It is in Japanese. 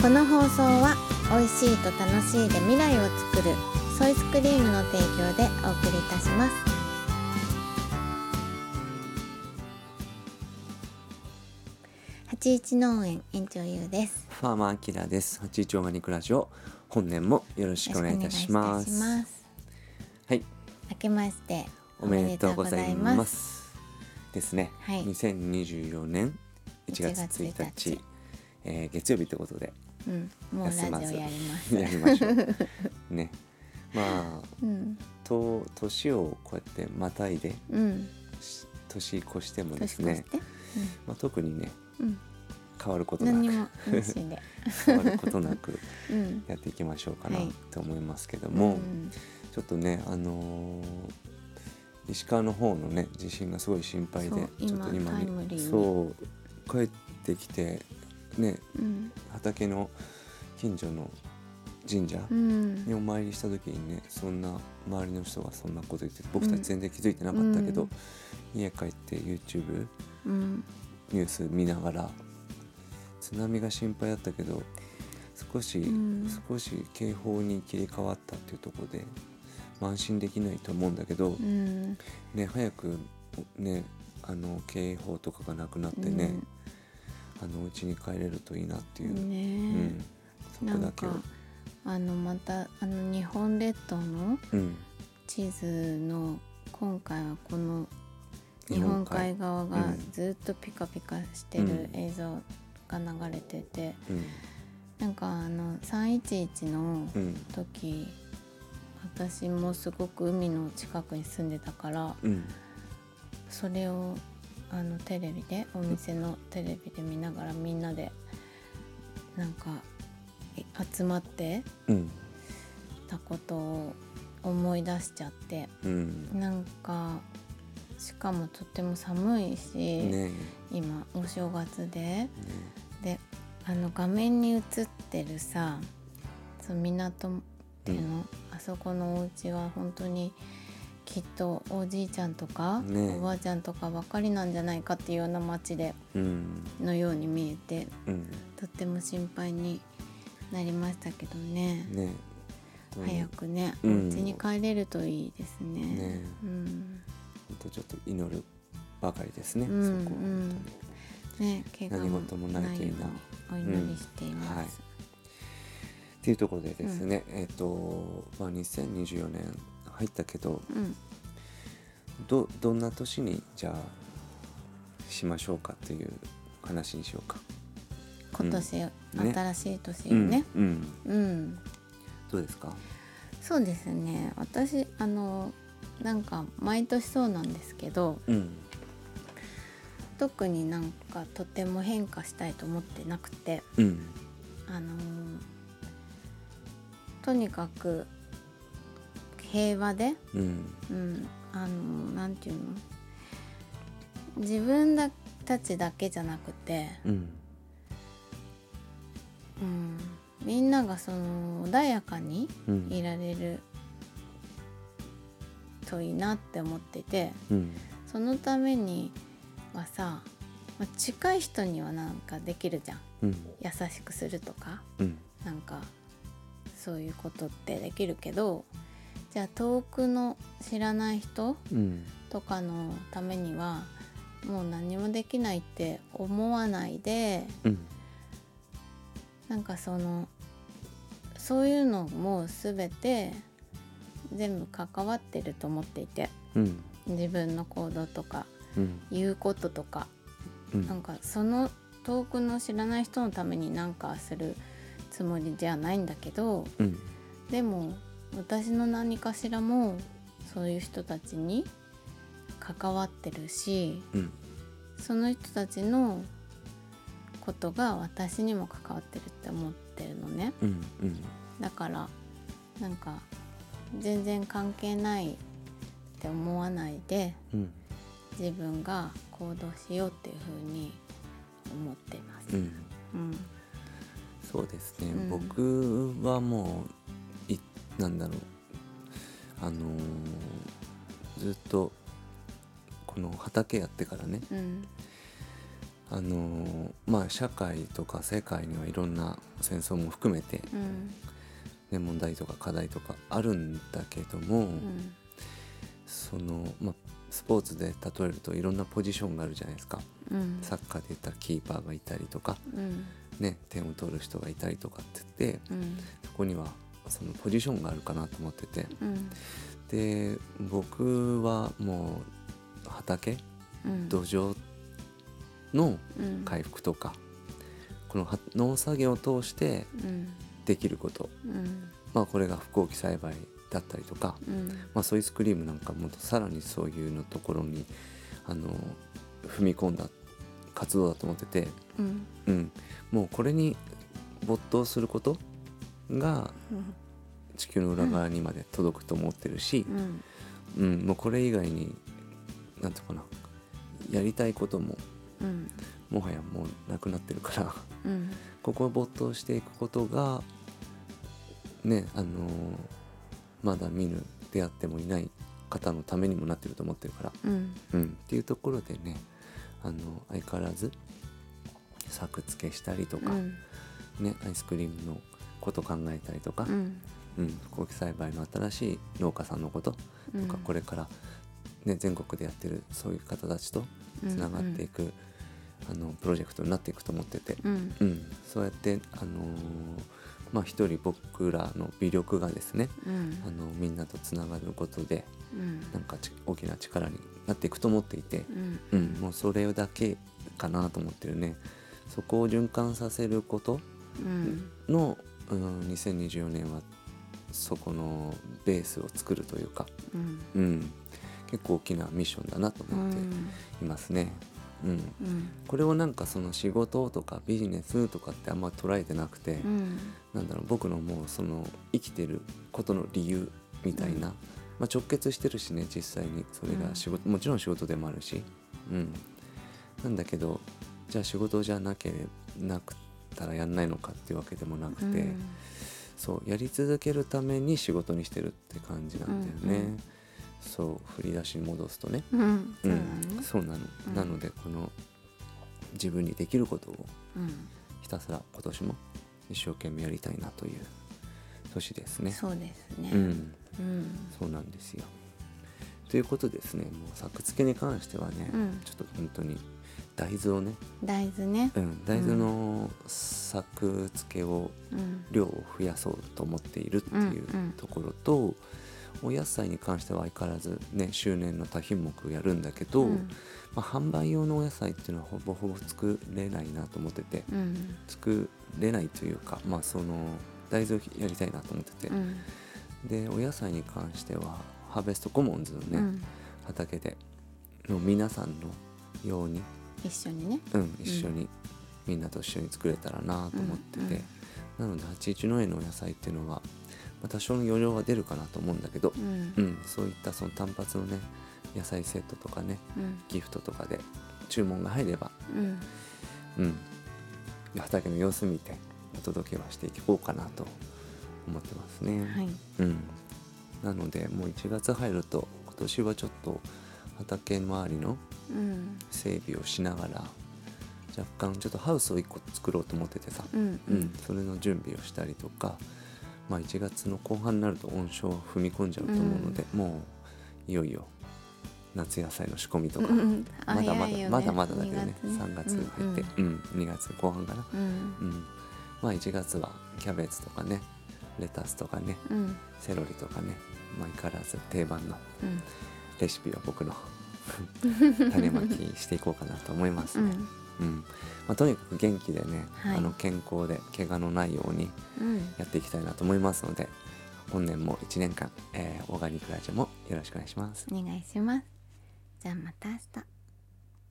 この放送は美味しいと楽しいで未来を作るソイスクリームの提供でお送りいたします。八一農園園長ゆうです。ファーマーアキラです。八一オーガニックラジオ本年もよろしくお願いいたします。ます。はい、明けましておめでとうございます。です。ね。はい。2024年1月1 1日月1日。えー月曜日ということでうん、もうラジオやります。やりましょう。ね。まあうん。と年をこうやってまたいでうん。し年越してもで年すね。越し。て？まあ特にねうん、変わるこうん、となく 変わることなく うん。やっていきましょうかなはい。と思いますけども。うんちょっとねあのー石川の方のね地震がすごい心配でちょっと今今タイムリーに。そう帰ってきてねうん。畑の近所の神社うん。にお参りした時にねそんな周りの人がそんなこと言ってて僕たち全然気づいてなかったけど、うん。家帰って YouTube うん。ニュース見ながら津波が心配だったけど少し、うん。少し警報に切り替わったっていうところで、まあ安心できないと思うんだけど、うん。ね早くねあの警報とかがなくなってね、あの家に帰れるといいなっていう、ねうん、そこだけ。をかあのまたあの日本列島のうん。地図の今回はこの日本海。側がうん。ずっとピカピカしてるうん。映像が流れてて、うん。なんかあの311のうん。時私もすごく海の近くに住んでたからうん。それをあのテレビでお店のテレビで見ながらみんなでなんかえ集まってうん。たことを思い出しちゃってうん。なんかしかもとっても寒いし、ね。今お正月で。ね。であの画面に映ってるさその港っていうの、あそこのお家は本当にきっとおじいちゃんとか、ねおばあちゃんとかばっかりなんじゃないかっていうような街でうん。のように見えてうん。とっても心配になりましたけどね。ね早くね、うお家に帰れるといいですね。ねうん。本当ちょっと祈るばかりですね、うんそこね、怪我何事もないようにお祈りしています。うんはい。っていうところでですね、えっ、とまあ2024年入ったけどうん、どどんな年にじゃあしましょうかという話にしようか。今年、ね新しい年よね。うん、うんうん、どうですか？そうですね。私あのなんか毎年そうなんですけど、うん特になんかとても変化したいと思ってなくて、うんあのとにかく平和で、うん。うん、あのなんていうの？自分だたちだけじゃなくて、うん。うん、みんながその穏やかにうん。いられるといいなって思っててうん。そのためにはさ、まあ近い人にはなんかできるじゃん。うん。優しくするとかうん。なんかそういうことってできるけどじゃあ遠くの知らない人うんとかのためにはもう何もできないって思わないでうんなんかそのそういうのも全て全部関わってると思っていてうん自分の行動とかうん言うこととかうんなんかその遠くの知らない人のために何かするつもりじゃないんだけどうん。でも私の何かしらもそういう人たちに関わってるしうん。その人たちのことが私にも関わってるって思ってるのね。うんうん。だからなんか全然関係ないって思わないでうん。自分が行動しようっていうふうに思ってます。うん。うん。そうですね、うん。僕はもういなんだろう。あのーずっとこの畑やってからね。うんあのーまあ社会とか世界にはいろんな戦争も含めて、うんね、問題とか課題とかあるんだけども、うんそのまあスポーツで例えるといろんなポジションがあるじゃないですか。サッカーで言ったらキーパーがいたりとか、ね、点を取る人がいたりとかって言ってそこにはそのポジションがあるかなと思ってて。うん。で僕はもう畑うん。土壌のうん。回復とかこのは農作業を通してうん。できること。うん。まあこれが不耕起栽培だったりとか、うん。まあ、ソイスクリームなんかもさらにそういうのところにあの踏み込んだ活動だと思ってて、うん。うん、もうこれに没頭することがうん。地球の裏側にまで届くと思ってるしう、ん。うんもうこれ以外になんていうかなやりたいこともうん。もはやもうなくなってるからうん。ここを没頭していくことがねあのーまだ見ぬ出会ってもいない方のためにもなってると思ってるから、うん。うん、っていうところでねあの相変わらず作付けしたりとか、うん。ね、アイスクリームのこと考えたりとか、ううんん不耕起栽培の新しい農家さんのこととうん。か、これから、ね、全国でやってるそういう方たちとつながっていく、あのプロジェクトになっていくと思ってて、うん。うん、そうやって、あのーまあ、一人僕らの微力がですね、うん。あのみんなとつながることでうん。なんかち大きな力になっていくと思っていて、うん。うん、もうそれだけかなと思ってるね。そこを循環させることうん。の、うん、2024年はそこのベースを作るというか、うん。うん、結構大きなミッションだなとう思ってんいますね。うん、うん。これをなんかその仕事とかビジネスとかってあんま捉えてなくて、うん。なんだろう僕のもうその生きてることの理由みたいな、うん。まあ、直結してるしね実際に。それが仕事、もちろん仕事でもあるし、うん、なんだけどじゃあ仕事じゃなければなくったらやんないのかっていうわけでもなくて、うん。そうやり続けるために仕事にしてるって感じなんだよね、うんうん。そう振り出しに戻すとね。うん。そうんね。そうなの、うん。なのでこの自分にできることをうん。ひたすら今年も一生懸命やりたいなという年ですね。そうですね。うん、うん。そうなんですよ。ということですね。もう作付けに関してはね、うん。ちょっと本当に大豆をね、大豆ね。うん、大豆の作付けをうん。量を増やそうと思っているっていううんうん。ところと、お野菜に関しては相変わらずね周年の多品目やるんだけど、うん。まあ、販売用のお野菜っていうのはほぼほぼ作れないなと思っててうん。作れないというかまあその大豆をやりたいなと思ってて、うん。でお野菜に関してはハーベストコモンズのね、うん。畑での皆さんのように、一緒にね。うん、一緒に、みんなと一緒に作れたらなと思ってて、うんうん。なので81農園のお野菜っていうのは、まあ、多少の余量は出るかなと思うんだけど、うん。うん、そういったその単発のね野菜セットとかねうん。ギフトとかで注文が入れば、うん。うん、畑の様子見てお届けはしていこうかなと思ってますね。はい。うん、なのでもう1月入ると今年はちょっと畑周りのうん整備をしながら若干ちょっとハウスを1個作ろうと思っててさ、うん。ううん。んそれの準備をしたりとか、まあ、1月の後半になると温床を踏み込んじゃうと思うので、もういよいよ夏野菜の仕込みとか、うんまだまだ、まだまだだけどね。2 3月入って、うん2月後半かな、うん。うん、まあ1月はキャベツとかねレタスとかねうん。セロリとかね、まあ、相変わらず定番のうん。レシピを僕の 種まきしていこうかなと思いますね。うん。うん。まあ、とにかく元気でね、はい。あの健康で怪我のないようにうん。やっていきたいなと思いますので本年も1年間、えーオーガニックラジオもよろしくお願いします。お願いします。じゃあまた明日